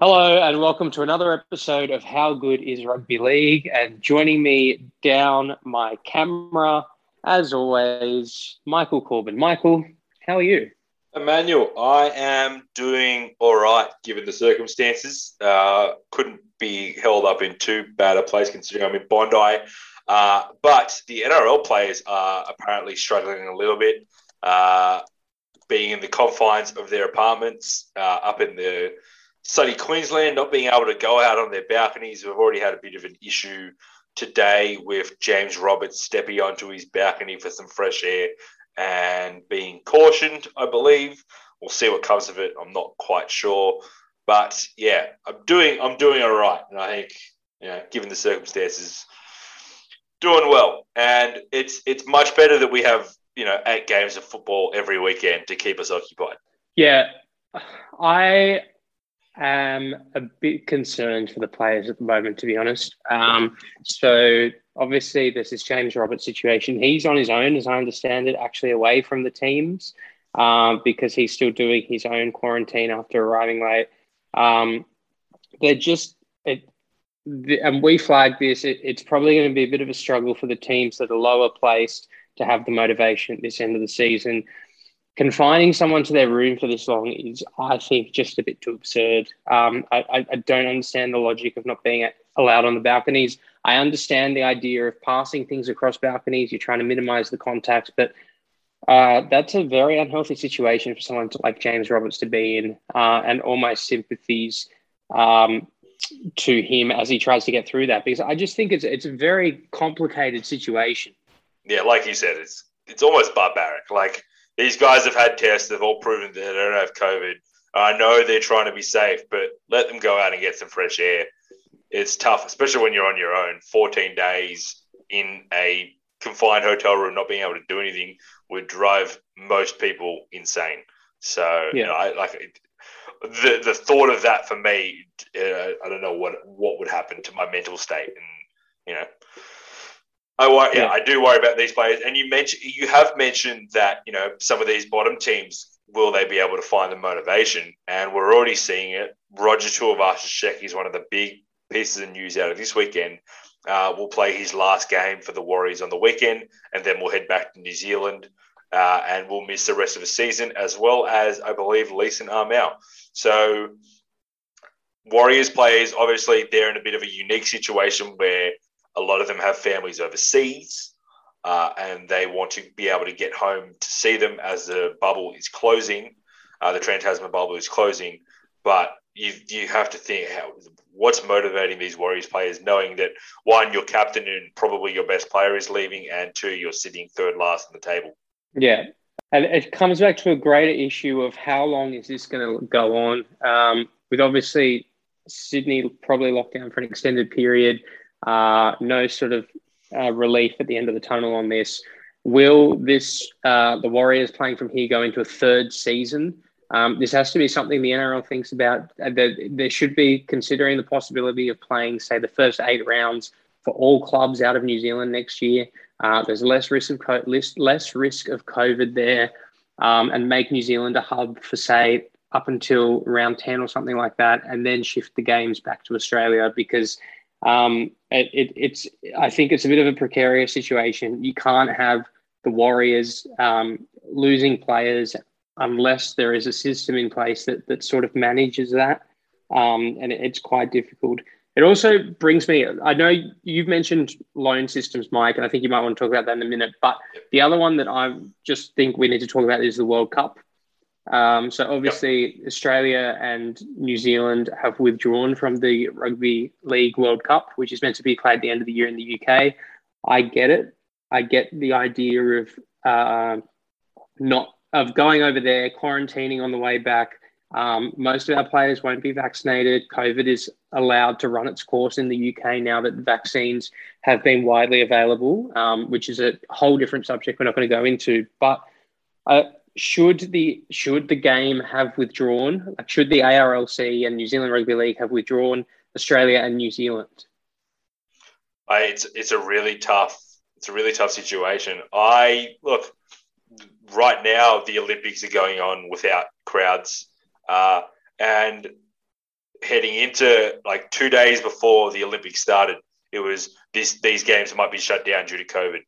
Hello and welcome to another episode of How Good is Rugby League. And joining me down my camera, as always, Michael Corbin. Michael, how are you? Emmanuel, I am doing all right given the circumstances. Uh, couldn't be held up in too bad a place considering I'm in Bondi. Uh, but the NRL players are apparently struggling a little bit, uh, being in the confines of their apartments uh, up in the sunny Queensland, not being able to go out on their balconies. We've already had a bit of an issue today with James Roberts stepping onto his balcony for some fresh air and being cautioned, I believe. We'll see what comes of it. I'm not quite sure. But yeah, I'm doing I'm doing all right. And I think, you know, given the circumstances, doing well. And it's it's much better that we have, you know, eight games of football every weekend to keep us occupied. Yeah, I am a bit concerned for the players at the moment, to be honest. Um, so obviously, this James Roberts situation. He's on his own, as I understand it, actually away from the teams um, because he's still doing his own quarantine after arriving late. Um, they're just, it, the, and we flagged this, it, it's probably going to be a bit of a struggle for the teams that are lower placed to have the motivation at this end of the season confining someone to their room for this long is, I think, just a bit too absurd. Um, I, I, don't understand the logic of not being allowed on the balconies. I understand the idea of passing things across balconies. You're trying to minimize the contact, but uh, that's a very unhealthy situation for someone to, like James Roberts to be in, uh, and all my sympathies um, to him as he tries to get through that. Because I just think it's it's a very complicated situation. Yeah, like you said, it's it's almost barbaric. Like these guys have had tests. They've all proven that they don't have COVID. I know they're trying to be safe, but let them go out and get some fresh air. It's tough, especially when you're on your own. 14 days in a confined hotel room, not being able to do anything would drive most people insane. So, yeah. you know, I, like the the thought of that for me, uh, I don't know what what would happen to my mental state, and you know, I worry, yeah. yeah, I do worry about these players. And you mentioned you have mentioned that you know some of these bottom teams will they be able to find the motivation? And we're already seeing it. Roger Tuivasa-Sheck is one of the big pieces of news out of this weekend. Uh, will play his last game for the Warriors on the weekend, and then we'll head back to New Zealand, uh, and we'll miss the rest of the season, as well as I believe Leeson Armour. So Warriors players, obviously, they're in a bit of a unique situation where a lot of them have families overseas, uh, and they want to be able to get home to see them as the bubble is closing. Uh, the Trans Tasman bubble is closing, but you you have to think how, what's motivating these Warriors players, knowing that one, your captain and probably your best player is leaving, and two, you're sitting third last on the table. Yeah, and it comes back to a greater issue of how long is this going to go on? Um, with obviously Sydney probably locked down for an extended period. Uh, no sort of uh, relief at the end of the tunnel on this. Will this uh, the Warriors playing from here go into a third season? Um, this has to be something the NRL thinks about. Uh, there should be considering the possibility of playing, say, the first eight rounds for all clubs out of New Zealand next year. Uh, there's less risk of co- less, less risk of COVID there, um, and make New Zealand a hub for say up until round ten or something like that, and then shift the games back to Australia because um, it, it, it's I think it's a bit of a precarious situation. You can't have the Warriors um, losing players unless there is a system in place that that sort of manages that, um, and it, it's quite difficult. It also brings me. I know you've mentioned loan systems, Mike, and I think you might want to talk about that in a minute. But the other one that I just think we need to talk about is the World Cup. Um, so obviously, yep. Australia and New Zealand have withdrawn from the Rugby League World Cup, which is meant to be played at the end of the year in the UK. I get it. I get the idea of uh, not of going over there, quarantining on the way back. Um, most of our players won't be vaccinated. COVID is allowed to run its course in the UK now that vaccines have been widely available, um, which is a whole different subject we're not going to go into. But uh, should the should the game have withdrawn? Like should the ARLC and New Zealand Rugby League have withdrawn Australia and New Zealand? I, it's it's a really tough it's a really tough situation. I look right now the Olympics are going on without crowds, uh, and heading into like two days before the Olympics started, it was this these games might be shut down due to COVID.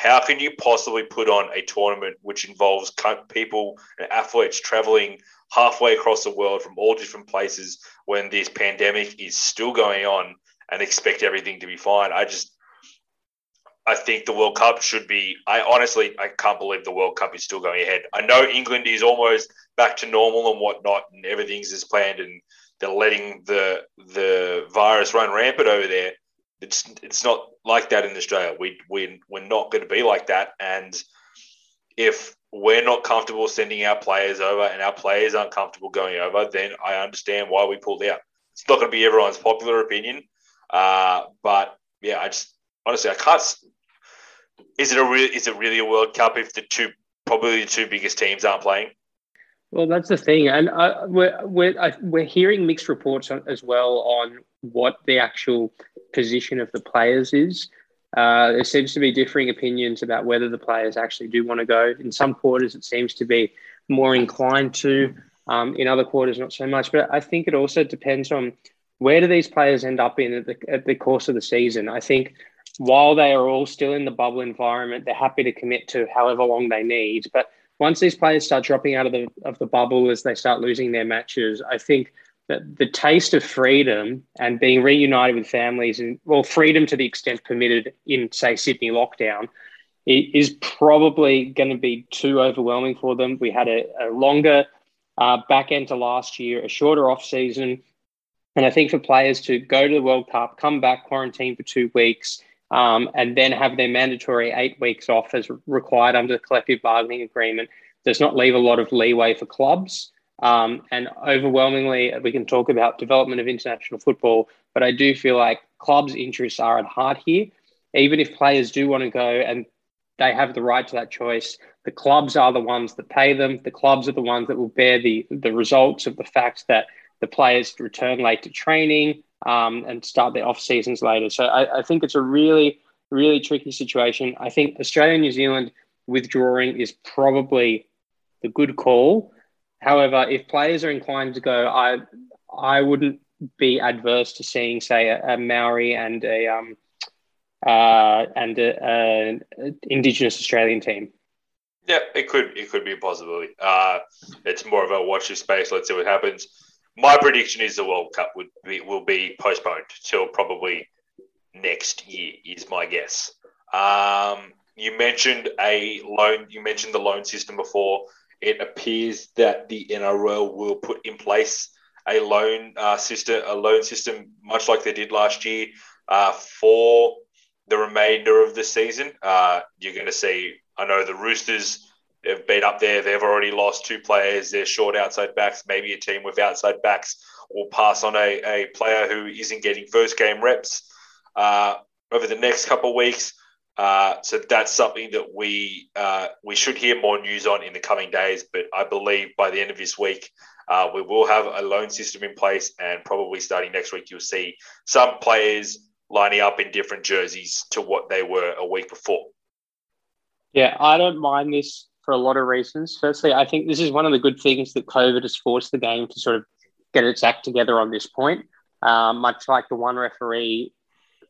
How can you possibly put on a tournament which involves people and athletes traveling halfway across the world from all different places when this pandemic is still going on and expect everything to be fine? I just I think the World Cup should be. I honestly, I can't believe the World Cup is still going ahead. I know England is almost back to normal and whatnot, and everything's as planned, and they're letting the the virus run rampant over there. It's it's not like that in Australia. We we we're not going to be like that, and if we're not comfortable sending our players over, and our players aren't comfortable going over, then I understand why we pulled out. It's not going to be everyone's popular opinion, uh, but yeah, I just honestly I can't is it a real? Is it really a World Cup if the two probably the two biggest teams aren't playing? Well, that's the thing, and uh, we're we're I, we're hearing mixed reports on, as well on what the actual position of the players is. Uh, there seems to be differing opinions about whether the players actually do want to go. In some quarters, it seems to be more inclined to. Um, in other quarters, not so much. But I think it also depends on where do these players end up in at the, at the course of the season. I think while they are all still in the bubble environment, they're happy to commit to however long they need. But once these players start dropping out of the of the bubble as they start losing their matches, I think the taste of freedom and being reunited with families and well, freedom to the extent permitted in say Sydney lockdown is probably going to be too overwhelming for them. We had a, a longer uh, back end to last year, a shorter off season. And I think for players to go to the World Cup, come back, quarantine for two weeks, um, and then have their mandatory eight weeks off as required under the collective bargaining agreement does not leave a lot of leeway for clubs. Um, and overwhelmingly, we can talk about development of international football, but I do feel like clubs' interests are at heart here. Even if players do want to go and they have the right to that choice, the clubs are the ones that pay them. The clubs are the ones that will bear the, the results of the fact that the players return late to training, um, and start their off seasons later. So I, I, think it's a really, really tricky situation. I think Australia and New Zealand withdrawing is probably the good call. However, if players are inclined to go, I I wouldn't be adverse to seeing, say, a, a Maori and a um, uh, and an Indigenous Australian team. Yeah, it could it could be a possibility. Uh, it's more of a watch this space. Let's see what happens my prediction is the World Cup would be, will be postponed till probably next year. Is my guess. Um, you mentioned a loan. You mentioned the loan system before. It appears that the NRL will put in place a loan uh, system, a loan system, much like they did last year, uh, for the remainder of the season. Uh, you're going to see. I know the Roosters They've been up there. They've already lost two players. They're short outside backs. Maybe a team with outside backs will pass on a, a player who isn't getting first game reps uh, over the next couple of weeks. Uh, so that's something that we uh, we should hear more news on in the coming days. But I believe by the end of this week, uh, we will have a loan system in place, and probably starting next week, you'll see some players lining up in different jerseys to what they were a week before. Yeah, I don't mind this for a lot of reasons. Firstly, I think this is one of the good things that COVID has forced the game to sort of get its act together on this point, um, much like the one referee,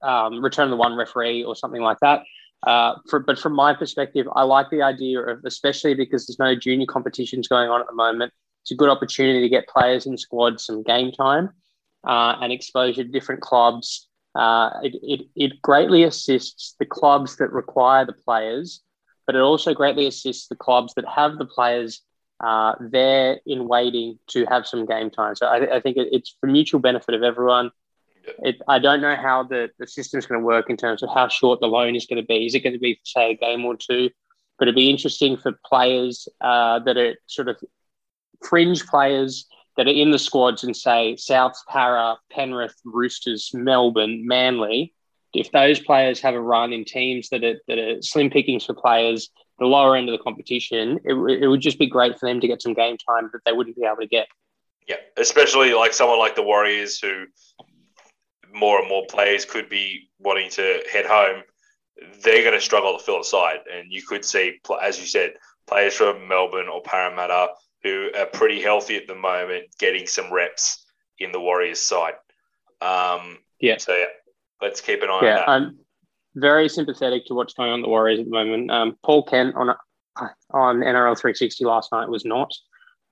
um, return the one referee or something like that. Uh, for, but from my perspective, I like the idea of, especially because there's no junior competitions going on at the moment, it's a good opportunity to get players in squads some game time uh, and exposure to different clubs. Uh, it, it, it greatly assists the clubs that require the players but it also greatly assists the clubs that have the players uh, there in waiting to have some game time. So I, I think it, it's for mutual benefit of everyone. It, I don't know how the, the system is going to work in terms of how short the loan is going to be. Is it going to be, say, a game or two? but it'd be interesting for players uh, that are sort of fringe players that are in the squads and say South Para, Penrith, Roosters, Melbourne, Manly. If those players have a run in teams that are, that are slim pickings for players, the lower end of the competition, it, it would just be great for them to get some game time that they wouldn't be able to get. Yeah, especially like someone like the Warriors, who more and more players could be wanting to head home. They're going to struggle to fill a side, and you could see, as you said, players from Melbourne or Parramatta who are pretty healthy at the moment getting some reps in the Warriors side. Um, yeah. So yeah, let's keep an eye yeah, on that. I'm very sympathetic to what's going on the Warriors at the moment. Um, Paul Kent on on NRL 360 last night was not.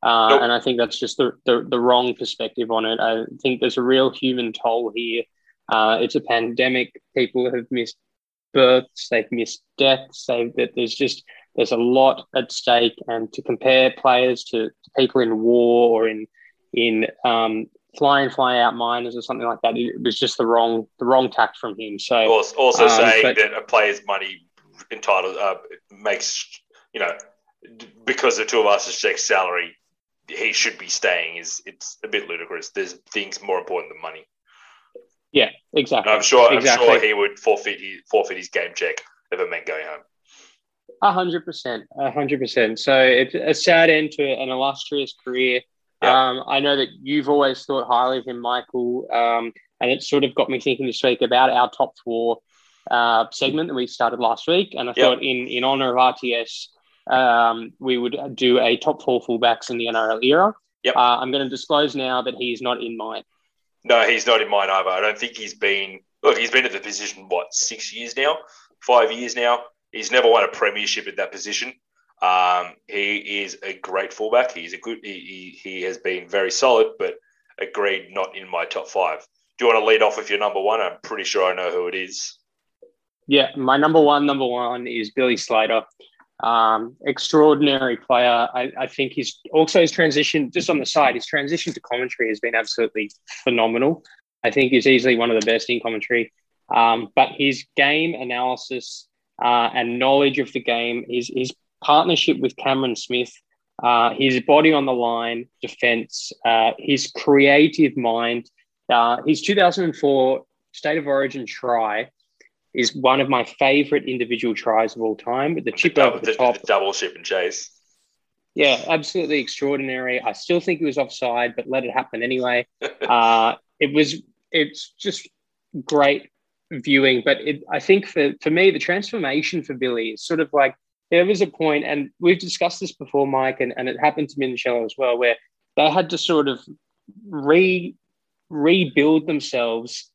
Uh, nope. And I think that's just the, the, the, wrong perspective on it. I think there's a real human toll here. Uh, it's a pandemic. People have missed births, they've missed deaths. They've, there's just there's a lot at stake, and to compare players to, to people in war or in in um, fly in fly out miners or something like that, it was just the wrong the wrong tact from him. So also, also um, saying but, that a player's money entitled uh, makes you know because the Tuivasa-Sheck's salary, he should be staying. Is it's a bit ludicrous. There's things more important than money. Yeah, exactly. And I'm sure. exactly. I'm sure he would forfeit his, forfeit his game check if it meant going home. A hundred percent, a hundred percent. So it's a sad end to an illustrious career. Yeah. Um, I know that you've always thought highly of him, Michael, um, and it sort of got me thinking this week about our top four uh, segment that we started last week. And I yep. thought, in in honor of RTS, um, we would do a top four fullbacks in the NRL era. Yep. Uh, I'm going to disclose now that he's not in mine. No, he's not in mine either. I don't think he's been. Look, he's been at the position what six years now, five years now. He's never won a premiership at that position. Um, he is a great fullback. He's a good. He, he, he has been very solid, but agreed not in my top five. Do you want to lead off with your number one? I'm pretty sure I know who it is. Yeah, my number one, number one is Billy Slater. Um, extraordinary player. I, I, think he's also his transition, just on the side, his transition to commentary has been absolutely phenomenal. I think he's easily one of the best in commentary. Um, but his game analysis uh, and knowledge of the game, his, his partnership with Cameron Smith, uh, his body on the line, defense, uh, his creative mind, uh, his 2004 State of Origin try is one of my favorite individual tries of all time. The chip the, over the, the top, the double chip and chase. Yeah, absolutely extraordinary. I still think he was offside, but let it happen anyway. uh, it was it's just great viewing. But it, I think for, for me, the transformation for Billy is sort of like there was a point, and we've discussed this before, Mike, and, and it happened to Michelle as well, where they had to sort of re rebuild themselves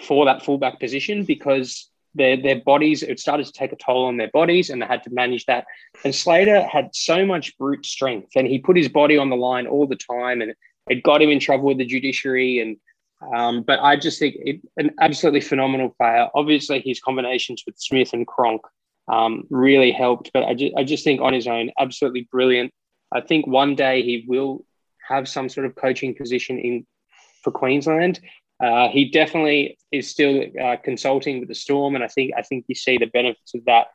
for that fullback position because their their bodies it started to take a toll on their bodies and they had to manage that. And Slater had so much brute strength and he put his body on the line all the time and it got him in trouble with the judiciary and um, but I just think it, an absolutely phenomenal player. Obviously, his combinations with Smith and Cronk um, really helped, but I just, I just think on his own, absolutely brilliant. I think one day he will have some sort of coaching position in for Queensland. Uh, he definitely is still uh, consulting with the Storm, and I think I think you see the benefits of that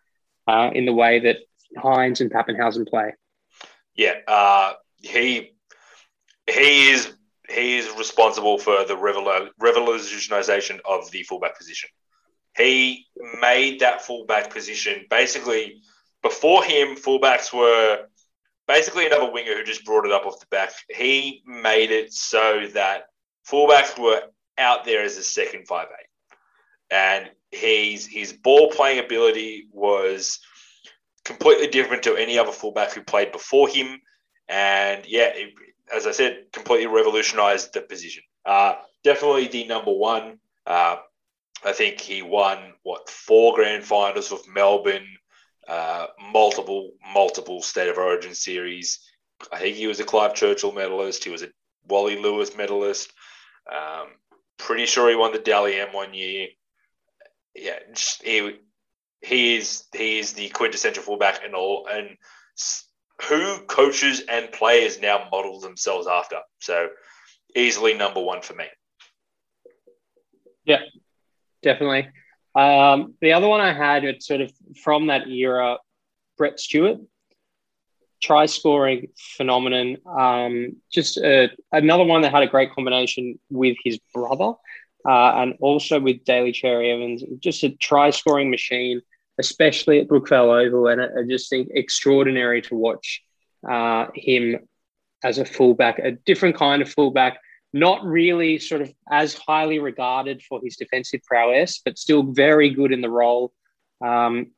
uh, in the way that Hynes and Papenhuyzen play. Yeah, uh, he he is he is responsible for the revolutionization of the fullback position. He made that fullback position basically before him. Fullbacks were basically another winger who just brought it up off the back. He made it so that fullbacks were out there as a second five eight, and his his ball playing ability was completely different to any other fullback who played before him. And yeah, it, as I said, completely revolutionized the position. Uh, definitely the number one. Uh, I think he won what four grand finals with Melbourne, uh, multiple multiple state of origin series. I think he was a Clive Churchill medalist. He was a Wally Lewis medalist. Um, pretty sure he won the Dally M one year. Yeah, he he is he is the quintessential fullback and all and who coaches and players now model themselves after. So easily number one for me. Yeah, definitely. Um, the other one I had, it's sort of from that era, Brett Stewart. Try scoring phenomenon. Um, just uh, another one that had a great combination with his brother uh, and also with Daly Cherry Evans. Just a try scoring machine, especially at Brookvale Oval. And I, I just think extraordinary to watch uh, him as a fullback, a different kind of fullback, not really sort of as highly regarded for his defensive prowess, but still very good in the role. Um,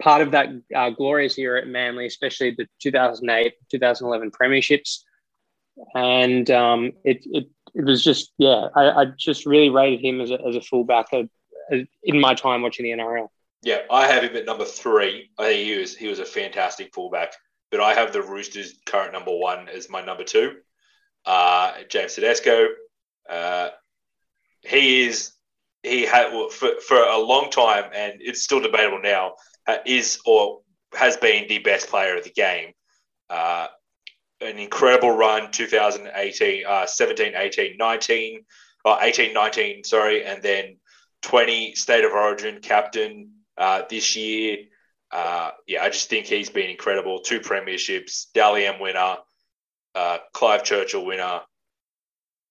part of that uh, glorious era at Manly, especially the 2008, 2011 premierships. And um, it, it, it was just, yeah, I, I, just really rated him as a, as a fullback uh, in my time watching the NRL. Yeah, I have him at number three. I think he was he was a fantastic fullback. But I have the Roosters' current number one as my number two. Uh, James Tedesco. Uh, he is he had for, for a long time, and it's still debatable now. Uh, is or has been the best player of the game. Uh, an incredible run 2018, uh, 17, 18, 19, uh, 18, 19, sorry, and then 20 State of Origin captain uh, this year. Uh, yeah, I just think he's been incredible. Two premierships, Dally winner, uh, Clive Churchill winner.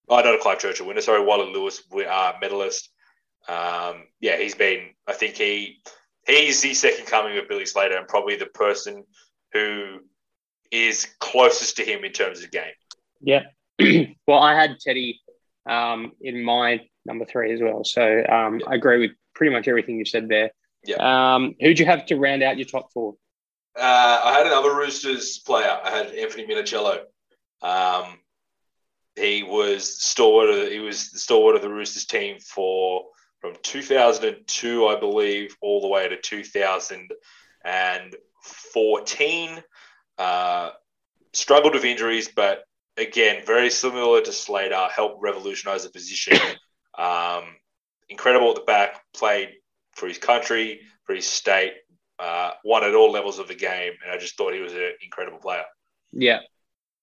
Oh, not a Clive Churchill winner, sorry, Wally Lewis uh, medalist. Um, yeah, he's been, I think he he's the second coming of Billy Slater and probably the person who is closest to him in terms of game. Yeah. well, I had Teddy um, in my number three as well. So um, yeah. I agree with pretty much everything you said there. Yeah. Um, who'd you have to round out your top four? Uh, I had another Roosters player. I had Anthony Minichiello. Um, he was stalwart. Of, he was the stalwart of the Roosters team for from 2002, I believe, all the way to 2014. Uh, struggled with injuries, but again, very similar to Slater, helped revolutionize the position. Um, incredible at the back, played for his country, for his state, uh, won at all levels of the game, and I just thought he was an incredible player. Yeah,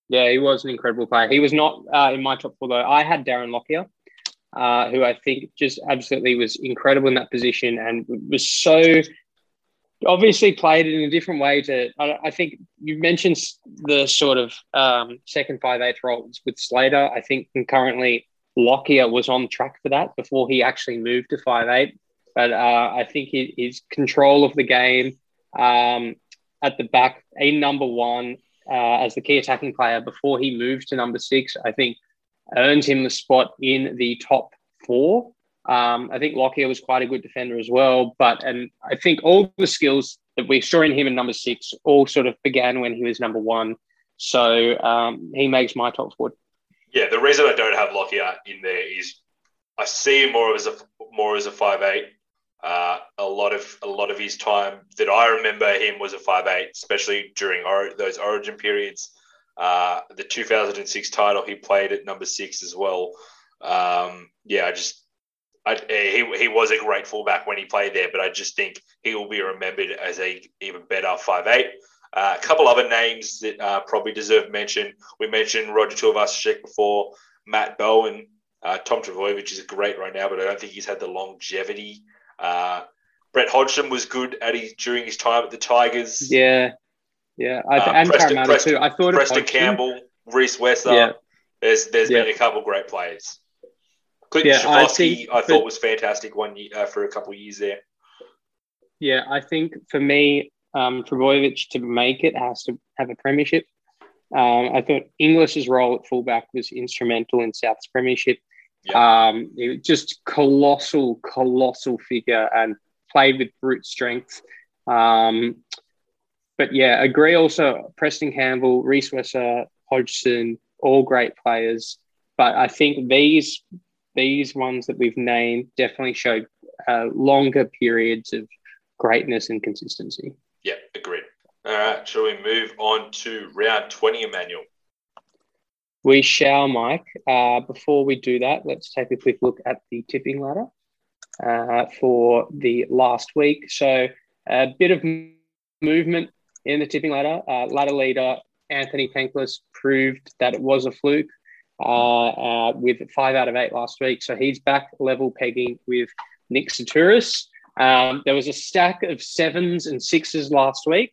yeah, he was an incredible player. He was not uh, in my top four though. I had Darren Lockyer, uh, who I think just absolutely was incredible in that position and was so obviously played it in a different way to I, I think you mentioned the sort of um, second five eighth roles with Slater. I think concurrently Lockyer was on track for that before he actually moved to five eight. But uh, I think his control of the game um, at the back, a number one uh, as the key attacking player before he moved to number six, I think earned him the spot in the top four. Um, I think Lockyer was quite a good defender as well. But and I think all the skills that we saw in him in number six all sort of began when he was number one. So um, he makes my top four. Yeah, the reason I don't have Lockyer in there is I see him more as a more as a five eight. Uh, a lot of a lot of his time that I remember him was a five eight, especially during or, those Origin periods. Uh, the 2006 title, he played at number six as well. Um, yeah, I just I, he he was a great fullback when he played there, but I just think he will be remembered as a even better five eight. Uh, a couple other names that uh, probably deserve mention. We mentioned Roger Tuivasa-Sheck before, Matt Bowen, uh, Tom Trbojevic is great right now, but I don't think he's had the longevity uh, Brett Hodgson was good at his during his time at the Tigers. Yeah, yeah, I, uh, and Preston, Parramatta Preston, too. I thought Preston Campbell, Rhys Wesser. Yeah. There's there's yeah. been a couple great players. Clinton yeah, I, think, I thought was fantastic one year, uh, for a couple of years there. Yeah, I think for me, um, Trbojevic to make it has to have a premiership. Um, I thought Inglis's role at fullback was instrumental in South's premiership. Um, just colossal, colossal figure and played with brute strength. Um, but yeah, agree also Preston Campbell, Rhys Wesser, Hodgson, all great players. But I think these these ones that we've named definitely show uh, longer periods of greatness and consistency. Yeah, agreed. All right, shall we move on to round 20, Emmanuel? We shall, Mike. Uh, before we do that, let's take a quick look at the tipping ladder uh, for the last week. So, a bit of movement in the tipping ladder. Uh, ladder leader Anthony Penklis proved that it was a fluke uh, uh, with five out of eight last week. So, he's back level pegging with Nick Saturis. Um, there was a stack of sevens and sixes last week.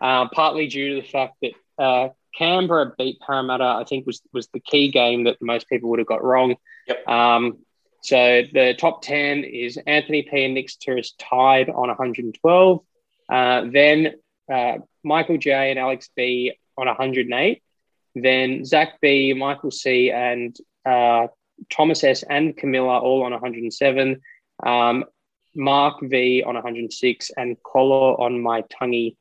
uh, partly due to the fact that uh, Canberra beat Parramatta. I think was was the key game that most people would have got wrong. Yep. Um, so the top ten is Anthony P and Nick Turris tied on 112. Uh, then uh, Michael J and Alex B on 108. Then Zach B, Michael C, and uh, Thomas S and Camilla all on 107. Um, Mark V on 106 and Collar on my tonguey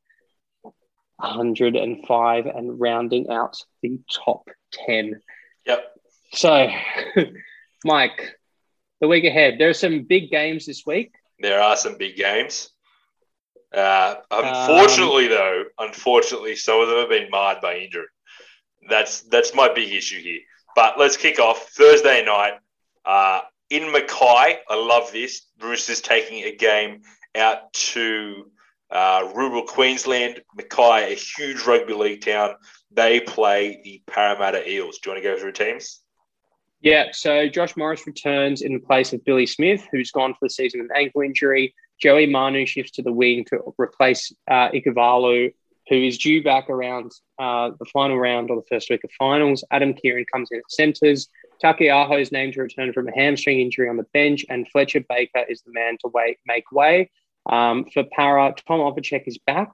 105 and rounding out the top 10. Yep. So, Mike, the week ahead, there are some big games this week. There are some big games. Uh, unfortunately, um, though, unfortunately, some of them have been marred by injury. That's that's my big issue here. But let's kick off Thursday night uh, in Mackay. I love this. Roosters taking a game out to uh, rural Queensland. Mackay, a huge rugby league town. They play the Parramatta Eels. Do you want to go through teams? Yeah, so Josh Morris returns in place of Billy Smith, who's gone for the season with ankle injury. Joey Manu shifts to the wing to replace uh, Ikuvalu, who is due back around uh, the final round or the first week of finals. Adam Keighran comes in at centres. Taukei'aho is named to return from a hamstring injury on the bench, and Fletcher Baker is the man to wait, make way. Um, for Para, Tom Opacic is back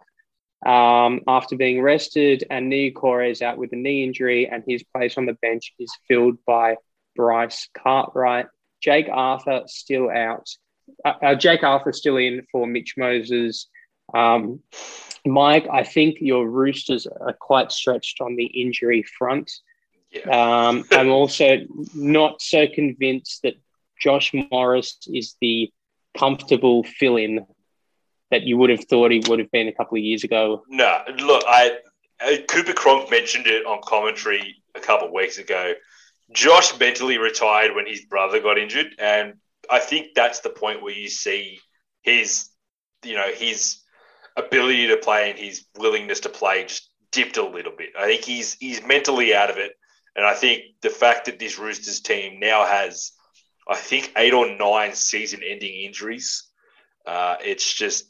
um, after being rested, and Niukore is out with a knee injury, and his place on the bench is filled by Bryce Cartwright. Jake Arthur still out. Uh, uh, Jake Arthur still in for Mitch Moses. Um, Mike, I think your Roosters are quite stretched on the injury front. Yeah. Um, I'm also not so convinced that Josh Morris is the comfortable fill in that you would have thought he would have been a couple of years ago. No, look, I uh, Cooper Cronk mentioned it on commentary a couple of weeks ago. Josh mentally retired when his brother got injured, and I think that's the point where you see his, you know, his ability to play and his willingness to play just dipped a little bit. I think he's he's mentally out of it, and I think the fact that this Roosters team now has, I think, eight or nine season-ending injuries, uh, it's just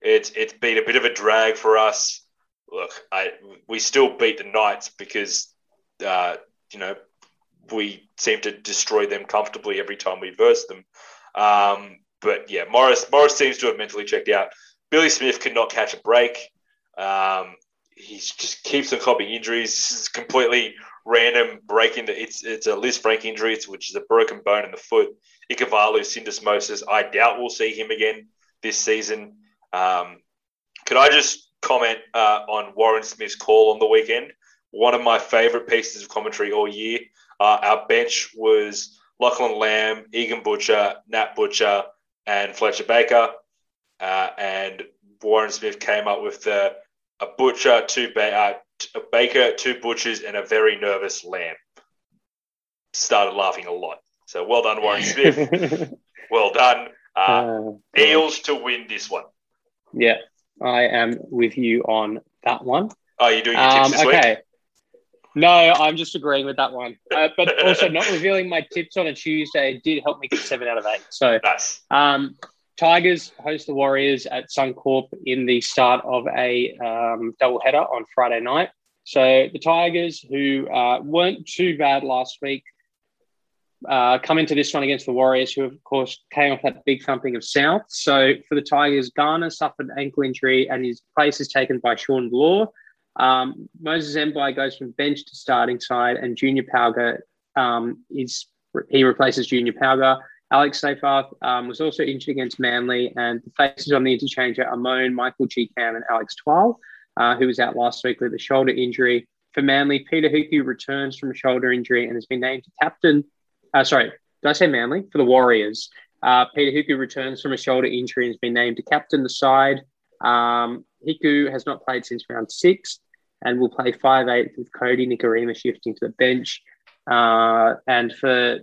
it's it's been a bit of a drag for us. Look, I we still beat the Knights because uh, you know we seem to destroy them comfortably every time we verse them. Um, but yeah, Morris Morris seems to have mentally checked out. Billy Smith cannot catch a break. Um, he just keeps on copying injuries. It's completely random breaking. The, it's it's a Lisfranc injury, which is a broken bone in the foot. Ikuvalu syndesmosis. I doubt we'll see him again this season. Um, could I just comment uh, on Warren Smith's call on the weekend? One of my favourite pieces of commentary all year. Uh, our bench was Lachlan Lam, Egan Butcher, Nat Butcher, and Fletcher Baker. Uh, and Warren Smith came up with the, a butcher, two ba- uh, a baker, two butchers, and a very nervous lamb. Started laughing a lot. So well done, Warren Smith. well done. Uh, uh, Eels to win this one. Yeah, I am with you on that one. Oh, you're doing your tips um, this okay. week? No, I'm just agreeing with that one. Uh, but also, not revealing my tips on a Tuesday did help me get seven out of eight. So, nice. Um, Tigers host the Warriors at Suncorp in the start of a um, doubleheader on Friday night. So the Tigers, who uh, weren't too bad last week, uh, come into this one against the Warriors, who of course came off that big thumping of South. So for the Tigers, Garner suffered ankle injury and his place is taken by Shawn Blore. Um, Moses Mbye goes from bench to starting side, and Junior Pauga um, is he replaces Junior Pauga. Alex Seyfarth um, was also injured against Manly, and the faces on the interchange are Amon, Michael G. Cam, and Alex Twal, uh, who was out last week with a shoulder injury. For Manly, Peta Hiku returns from a shoulder injury and has been named captain uh, sorry, did I say Manly? For the Warriors. Uh, Peta Hiku returns from a shoulder injury and has been named to captain the side. Um, Hiku has not played since round six and will play 5 8 with Kodi Nikorima shifting to the bench. Uh, and for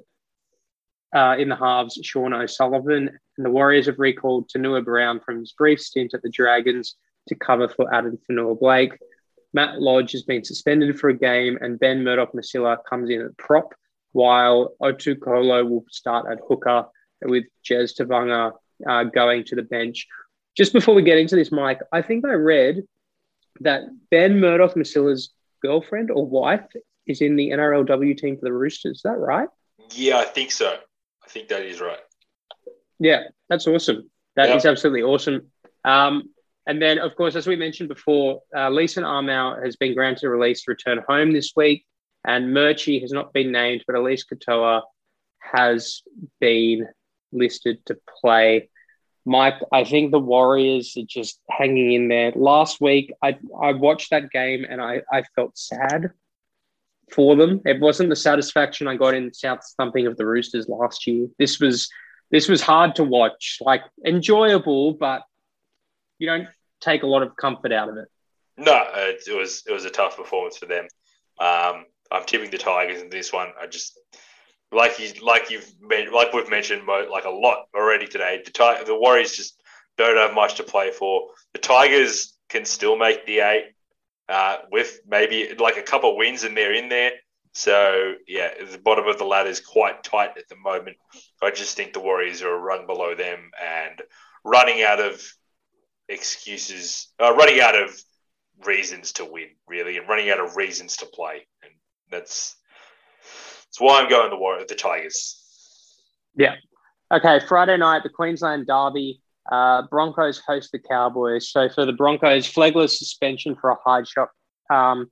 uh, in the halves, Sean O'Sullivan. And the Warriors have recalled Tanua Brown from his brief stint at the Dragons to cover for Addin Fonua-Blake. Matt Lodge has been suspended for a game, and Ben Murdoch Masila comes in at prop while Otu Kolo will start at hooker with Jazz Tevaga uh, going to the bench. Just before we get into this, Mike, I think I read that Ben Murdoch Masila's girlfriend or wife is in the NRLW team for the Roosters. Is that right? Yeah, I think so. I think that is right. Yeah, that's awesome. That is Yep. absolutely awesome. Um, and then, of course, as we mentioned before, uh, Leeson Armour has been granted a release to return home this week, and Murchie has not been named, but Eliesa Katoa has been listed to play. Mike, I think the Warriors are just hanging in there. Last week, I I watched that game and I, I felt sad for them. It wasn't the satisfaction I got in South thumping of the Roosters last year. This was this was hard to watch, like enjoyable, but you don't take a lot of comfort out of it. No, it, it was it was a tough performance for them. Um, I'm tipping the Tigers in this one. I just like you like you've men- like we've mentioned like a lot already today. The Ti- the Warriors just don't have much to play for. The Tigers can still make the eight uh, with maybe like a couple wins and they're in there. So yeah, the bottom of the ladder is quite tight at the moment. I just think the Warriors are a run below them and running out of excuses, uh, running out of reasons to win, really, and running out of reasons to play. And that's that's why I'm going the War with the Tigers. Yeah. Okay, Friday night, the Queensland Derby. Uh, Broncos host the Cowboys. So for the Broncos, Flegler's suspension for a high shot um,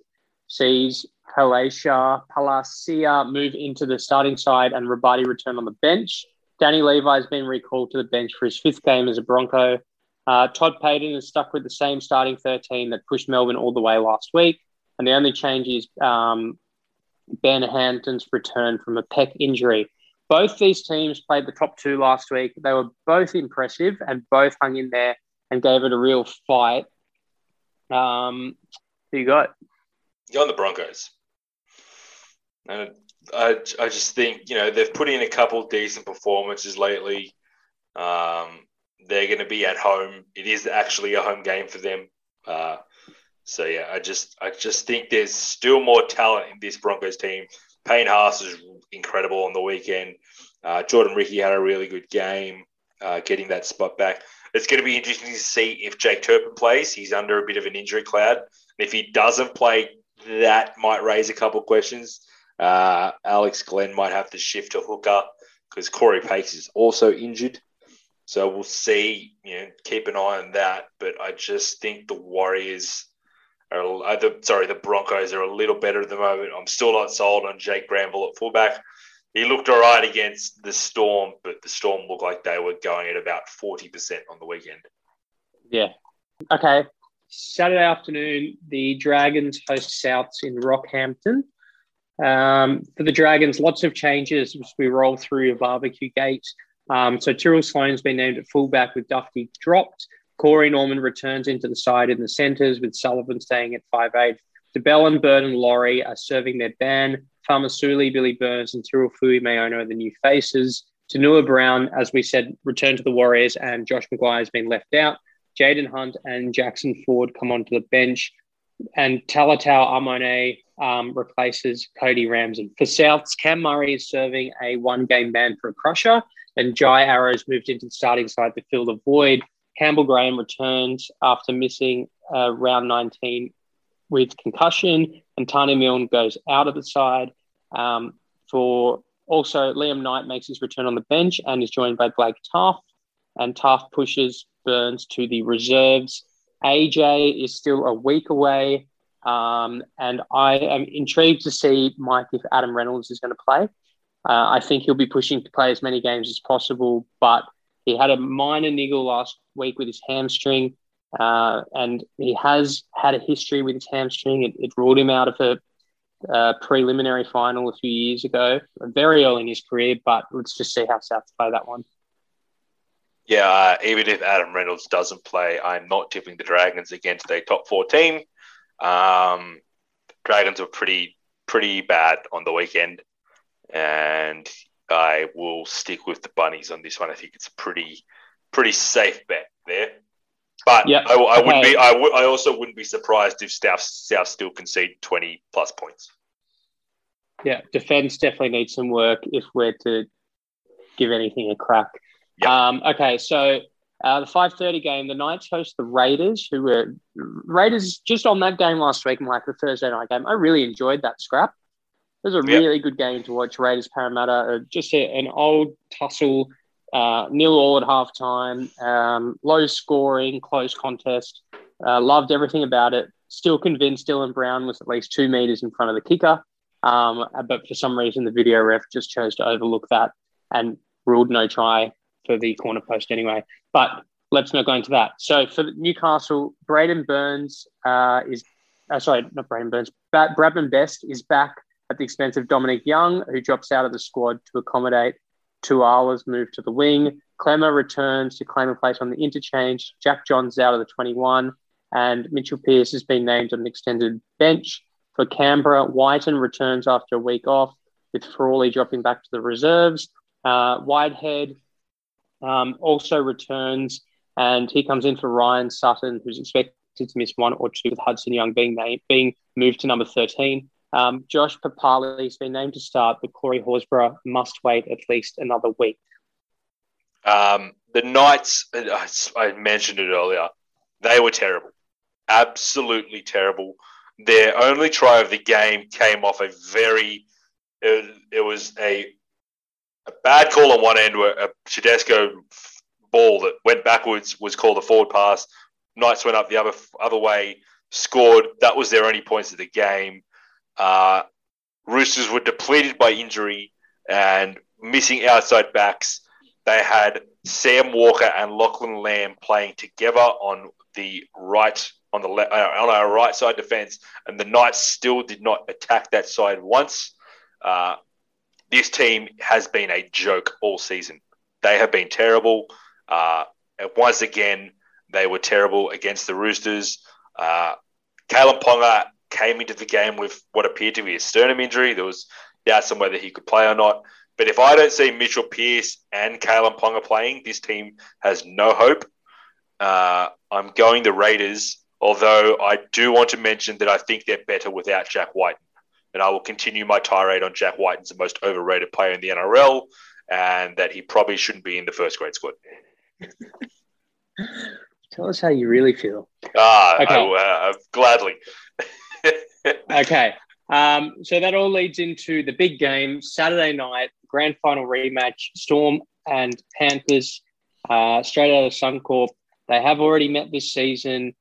sees Palasia, Palasia move into the starting side and Rabati return on the bench. Danny Levi has been recalled to the bench for his fifth game as a Bronco. Uh, Todd Payten is stuck with the same starting 13 that pushed Melbourne all the way last week. And the only change is um, Ben Hampton's return from a pec injury. Both these teams played the top two last week. They were both impressive and both hung in there and gave it a real fight. Um, who you got? Go on the Broncos. And I, I just think, you know, they've put in a couple decent performances lately. Um, they're going to be at home. It is actually a home game for them. Uh, so yeah, I just I just think there's still more talent in this Broncos team. Payne Haas is incredible on the weekend. Uh, Jordan Riki had a really good game, uh, getting that spot back. It's going to be interesting to see if Jake Turpin plays. He's under a bit of an injury cloud. And if he doesn't play, that might raise a couple questions. Uh, Alex Glenn might have to shift to hooker because Cory Paix is also injured. So we'll see. You know, keep an eye on that. But I just think the Warriors are, uh, the, sorry, the Broncos are a little better at the moment. I'm still not sold on Jake Granville at fullback. He looked all right against the Storm, but the Storm looked like they were going at about 40% on the weekend. Yeah. Okay. Saturday afternoon, the Dragons host Souths in Rockhampton. Um, for the Dragons, lots of changes as we roll through a barbecue gate. Um, so Tyrell Sloan's been named at fullback with Duffy dropped. Corey Norman returns into the side in the centres with Sullivan staying at 5'8. De Belin, Bird, and Lawrie are serving their ban. Famasuli, Billy Burns, and Tyrrell Fui Mayono are the new faces. Tanua Brown, as we said, returned to the Warriors, and Josh McGuire has been left out. Jaiyden Hunt and Jackson Ford come onto the bench, and Talatau Amone um, replaces Cody Ramsey. For Souths, Cam Murray is serving a one game ban for a crusher, and Jai Arrows moved into the starting side to fill the void. Campbell Graham returns after missing uh, round 19 with concussion, and Taane Milne goes out of the side. Um, for also, Liam Knight makes his return on the bench and is joined by Blake Taaffe, and Taaffe pushes Burns to the reserves. AJ is still a week away, um, and I am intrigued to see Mike if Adam Reynolds is going to play. Uh, I think he'll be pushing to play as many games as possible, but he had a minor niggle last week with his hamstring, uh, and he has had a history with his hamstring. It, it ruled him out of a, uh preliminary final a few years ago, very early in his career. But let's just see how South play that one. Yeah, uh, even if Adam Reynolds doesn't play, I'm not tipping the Dragons against a top four team. Um, Dragons were pretty pretty bad on the weekend, and I will stick with the Bunnies on this one. I think it's a pretty pretty safe bet there. But Yeah, I, I would okay. be I would I also wouldn't be surprised if South South still concede 20 plus points. Yeah, defense definitely needs some work if we're to give anything a crack. Yeah. Um, okay, so Uh, the 5:30 game, the Knights host the Raiders, who were Raiders just on that game last week, Mike, the Thursday night game. I really enjoyed that scrap. It was a Yep. really good game to watch. Raiders Parramatta, uh, just a, an old tussle, uh, nil all at halftime, um, low scoring, close contest. Uh, loved everything about it. Still convinced Dylan Brown was at least two meters in front of the kicker, um, but for some reason the video ref just chose to overlook that and ruled no try for the corner post anyway. But let's not go into that. So for Newcastle, Braden Burns uh, is, uh, sorry, not Braden Burns, but Bradman Best is back at the expense of Dominic Young, who drops out of the squad to accommodate Tuala's move to the wing. Klemmer returns to claim a place on the interchange. Jack John's out of the 21, and Mitchell Pearce has been named on an extended bench. For Canberra, Wighton returns after a week off, with Frawley dropping back to the reserves. Uh, Whitehead um, also returns, and he comes in for Ryan Sutton, who's expected to miss one or two, with Hudson Young being named, being moved to number 13. Um, Josh Papalii has been named to start, but Corey Horsburgh must wait at least another week. Um, the Knights, I I mentioned it earlier, they were terrible. Absolutely terrible. Their only try of the game came off a very, it, it was a, a bad call on one end where a Tedesco ball that went backwards was called a forward pass. Knights went up the other other way, scored. That was their only points of the game. Uh, Roosters were depleted by injury and missing outside backs. They had Sam Walker and Lachlan Lam playing together on the right on the uh, on our right side defense, and the Knights still did not attack that side once. Uh, this team has been a joke all season. They have been terrible. Uh, once again, they were terrible against the Roosters. Uh, Kalyn Ponga came into the game with what appeared to be a sternum injury. There was doubts on whether he could play or not. But if I don't see Mitchell Pearce and Kalyn Ponga playing, this team has no hope. Uh, I'm going the Raiders, although I do want to mention that I think they're better without Jack Wighton. And I will continue my tirade on Jack Wighton's the most overrated player in the NRL and that he probably shouldn't be in the first grade squad. Tell us how you really feel. Ah, Okay. I, uh, gladly. Okay. Um, so that all leads into the big game Saturday night, grand final rematch Storm and Panthers, uh, straight out of Suncorp. They have already met this season.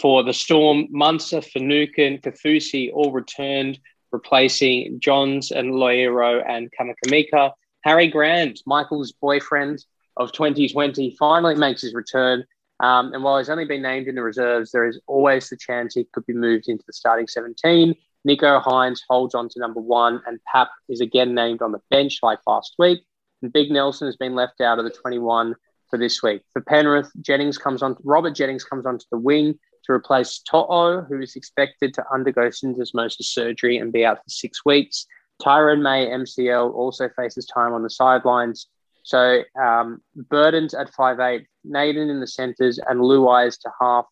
For the Storm, Munster, Finucane, Kafusi all returned, replacing Johns and Loiro and Kamikamica. Harry Grant, Michael's boyfriend of 2020, finally makes his return. Um, and while he's only been named in the reserves, there is always the chance he could be moved into the starting 17. Nicho Hynes holds on to number one, and Pap is again named on the bench like last week. And Big Nelson has been left out of the 21 for this week. For Penrith, Jennings comes on. Robert Jennings comes onto the wing to replace To'o, who is expected to undergo syndesmosis surgery and be out for six weeks. Tyrone May, MCL, also faces time on the sidelines. So um, Burton's at 5'8, Naden in the centres, and Luai is to half.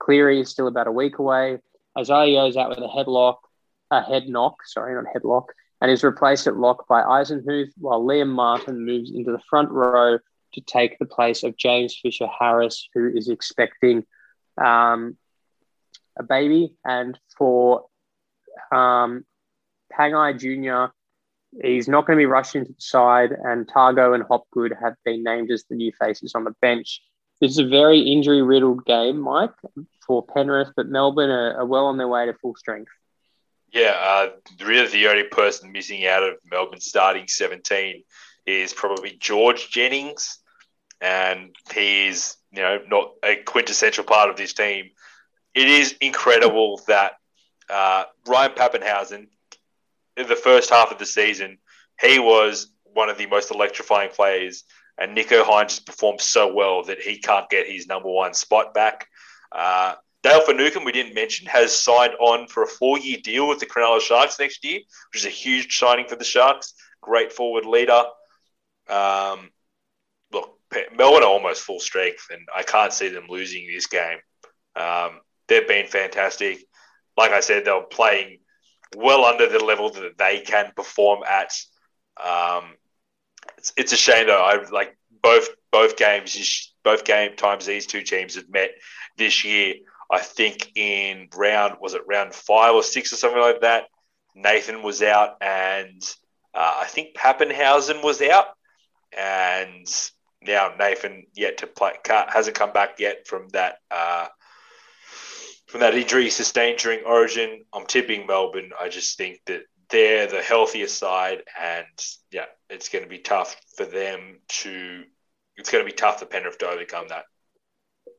Cleary is still about a week away. Is out with a headlock, a head knock, sorry, not headlock, and is replaced at lock by Eisenhuth, while Liam Martin moves into the front row to take the place of James Fisher Harris, who is expecting um, a baby. And for um, Pangai Jr., he's not going to be rushed into the side, and Tago and Hopgood have been named as the new faces on the bench. This is a very injury riddled game, Mike, for Penrith, but Melbourne are, are well on their way to full strength. Yeah, uh, really the only person missing out of Melbourne starting 17 is probably George Jennings. And he's, you know, not a quintessential part of this team. It is incredible that uh, Ryan Papenhuyzen, in the first half of the season, he was one of the most electrifying players. And Nicho Hynes performed so well that he can't get his number one spot back. Uh, Dale Finucane, we didn't mention, has signed on for a four-year deal with the Cronulla Sharks next year, which is a huge signing for the Sharks. Great forward leader. Um, look, Melbourne are almost full strength, and I can't see them losing this game. Um, they've been fantastic. Like I said, they're playing well under the level that they can perform at. Um, it's, it's a shame though. I like both both games, both game times these two teams have met this year. I think in round was it round five or six or something like that. Nathan was out, and uh, I think Papenhuyzen was out, and now Nathan yet to play hasn't come back yet from that uh, from that injury sustained during Origin. I'm tipping Melbourne. I just think that they're the healthier side, and yeah, it's going to be tough for them to. It's going to be tough for Penrith to overcome that.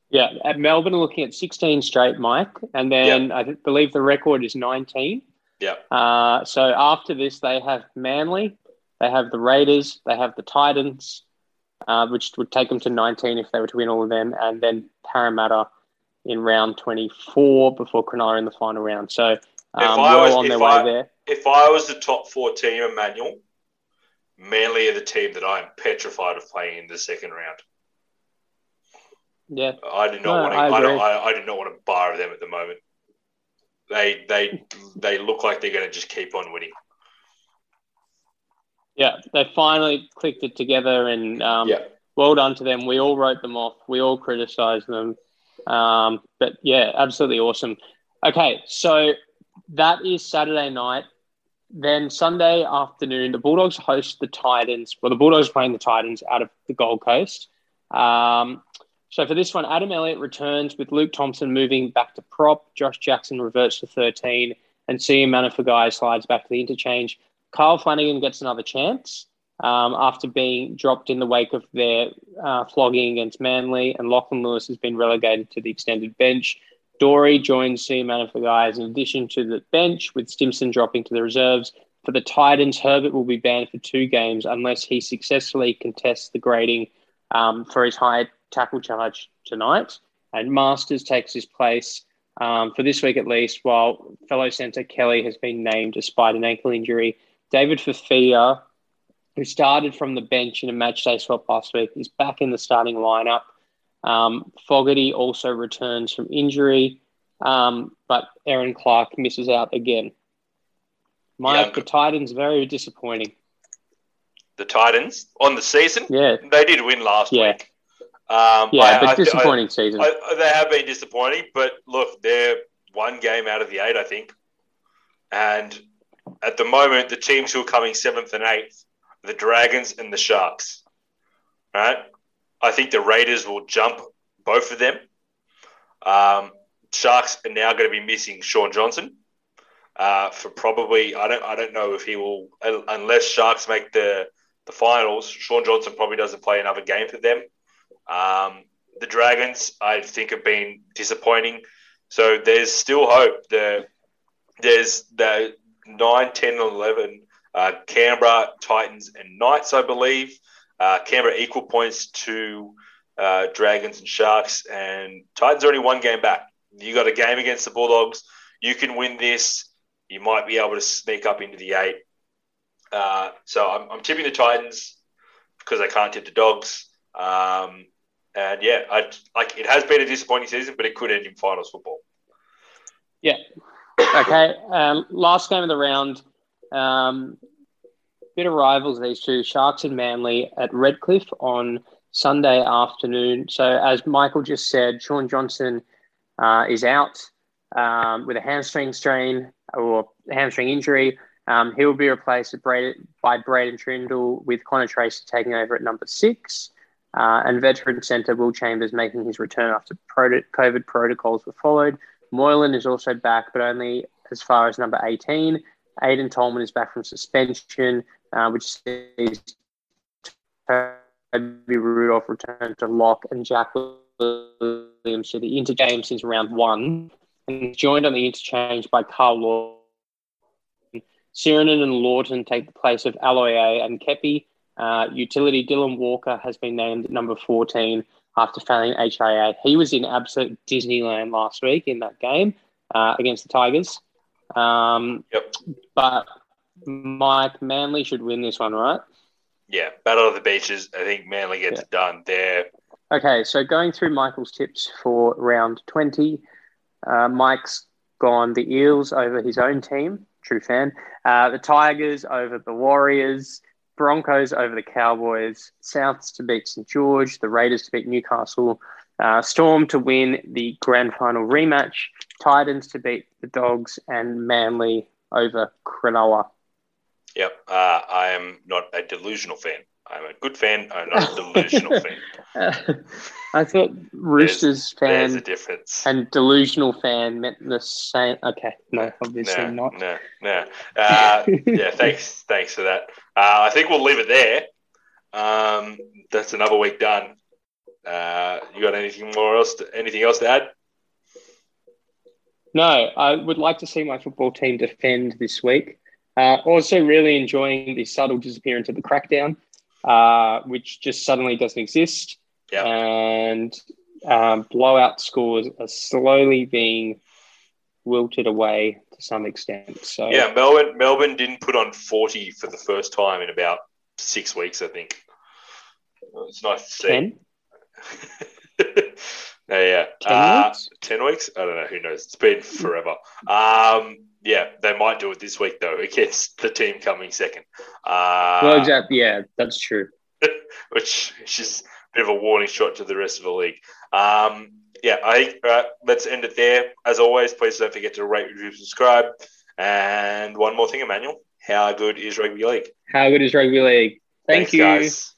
Yeah, at Melbourne, looking at 16 straight, Mike, and then. I believe the record is 19. Yeah. Uh, so after this, they have Manly, they have the Raiders, they have the Titans, uh, which would take them to 19 if they were to win all of them, and then Parramatta in round 24 before Cronulla in the final round. So um, well was, on their way I, there. If I was the top four team, Emmanuel, Manly are the team that I'm petrified of playing in the second round. Yeah, I do not no, want to. I, I, don't, I, I do not want to bar them at the moment. They they they look like they're going to just keep on winning. Yeah, they finally clicked it together, and um, yeah. well done to them. We all wrote them off. We all criticised them, um, but yeah, absolutely awesome. Okay, so that is Saturday night. Then Sunday afternoon, the Bulldogs host the Titans. Well, the Bulldogs playing the Titans out of the Gold Coast. Um, so for this one, Adam Elliott returns with Luke Thompson moving back to prop. Josh Jackson reverts to 13, and CM Manafegai slides back to the interchange. Kyle Flanagan gets another chance um, after being dropped in the wake of their uh, flogging against Manly, and Lachlan Lewis has been relegated to the extended bench. Dory joins CM guys in addition to the bench, with Stimson dropping to the reserves. For the Titans, Herbert will be banned for two games unless he successfully contests the grading um, for his high tackle charge tonight, and Masters takes his place um, for this week at least, while fellow centre Kelly has been named despite an ankle injury. David Fifita, who started from the bench in a matchday swap last week, is back in the starting lineup. Um, Fogarty also returns from injury, um, but Aaron Clark misses out again. Mike, yeah. the Titans very disappointing. The Titans on the season, yeah, they did win last yeah. week. Um, yeah, I, but I, disappointing I, season. they have been disappointing, but look, they're one game out of the eight, I think. And at the moment, the teams who are coming seventh and eighth, the Dragons and the Sharks. Right? I think the Raiders will jump both of them. Um, Sharks are now going to be missing Shaun Johnson uh, for probably I don't I don't know if he will unless Sharks make the the finals. Shaun Johnson probably doesn't play another game for them. Um, the Dragons, I think, have been disappointing. So there's still hope. The, there's the 9, 10, and 11, uh, Canberra, Titans, and Knights, I believe. Uh, Canberra equal points to uh, Dragons and Sharks, and Titans are only one game back. You got a game against the Bulldogs. You can win this. You might be able to sneak up into the eight. Uh, so I'm, I'm, tipping the Titans because I can't tip the Dogs. Um, and yeah, I like it has been a disappointing season, but it could end in finals football. Yeah. Okay. Um, last game of the round. Um, bit of rivals these two Sharks and Manly at Redcliffe on Sunday afternoon. So as Michael just said, Shaun Johnson uh, is out um, with a hamstring strain or hamstring injury. Um, he will be replaced by Braydon Trindall with Connor Tracey taking over at number six. Uh, and veteran centre Will Chambers making his return after COVID protocols were followed. Moylan is also back, but only as far as number 18. Aiden Tolman is back from suspension, uh, which sees Toby Rudolph return to lock and Jack Williams to the interchange since round one. And joined on the interchange by Carl Lawton. Sirenin and Lawton take the place of Aloiai and Kepi. Uh, utility Dylan Walker has been named number 14 after failing HIA. He was in absolute Disneyland last week in that game uh, against the Tigers. Um, yep. But Mike Manly should win this one, right? Yeah, Battle of the Beaches. I think Manly gets yeah. it done there. Okay, so going through Michael's tips for round 20, uh, Mike's gone the Eels over his own team, true fan. Uh, the Tigers over the Warriors Broncos over the Cowboys, Souths to beat St George, the Raiders to beat Newcastle, uh, Storm to win the grand final rematch, Titans to beat the Dogs, and Manly over Cronulla. Yep. Uh, I am not a delusional fan. I'm a good fan. I'm not a delusional fan. I thought Roosters There's a fan difference. and delusional fan meant the same. Okay, no, obviously no, not. No, no. Uh, yeah, thanks, thanks for that. Uh, I think we'll leave it there. Um, that's another week done. Uh, you got anything more else? To, anything else to add? No, I would like to see my football team defend this week. Uh, also, really enjoying the subtle disappearance of the crackdown, uh, which just suddenly doesn't exist. Yeah. And um, blowout scores are slowly being wilted away to some extent. So, Yeah, Melbourne. Melbourne didn't put on forty for the first time in about six weeks. I think. It's nice to see. 10, no, yeah. 10 Uh, weeks? 10 weeks? I don't know. Who knows? It's been forever. Um, yeah, they might do it this week, though, against the team coming second. Uh, well, exactly. Yeah, that's true. which is just a bit of a warning shot to the rest of the league. Um, yeah, I uh, let's end it there. As always, please don't forget to rate, review, subscribe. And one more thing, Emmanuel. How good is rugby league? How good is rugby league? Thank Thanks, you. guys.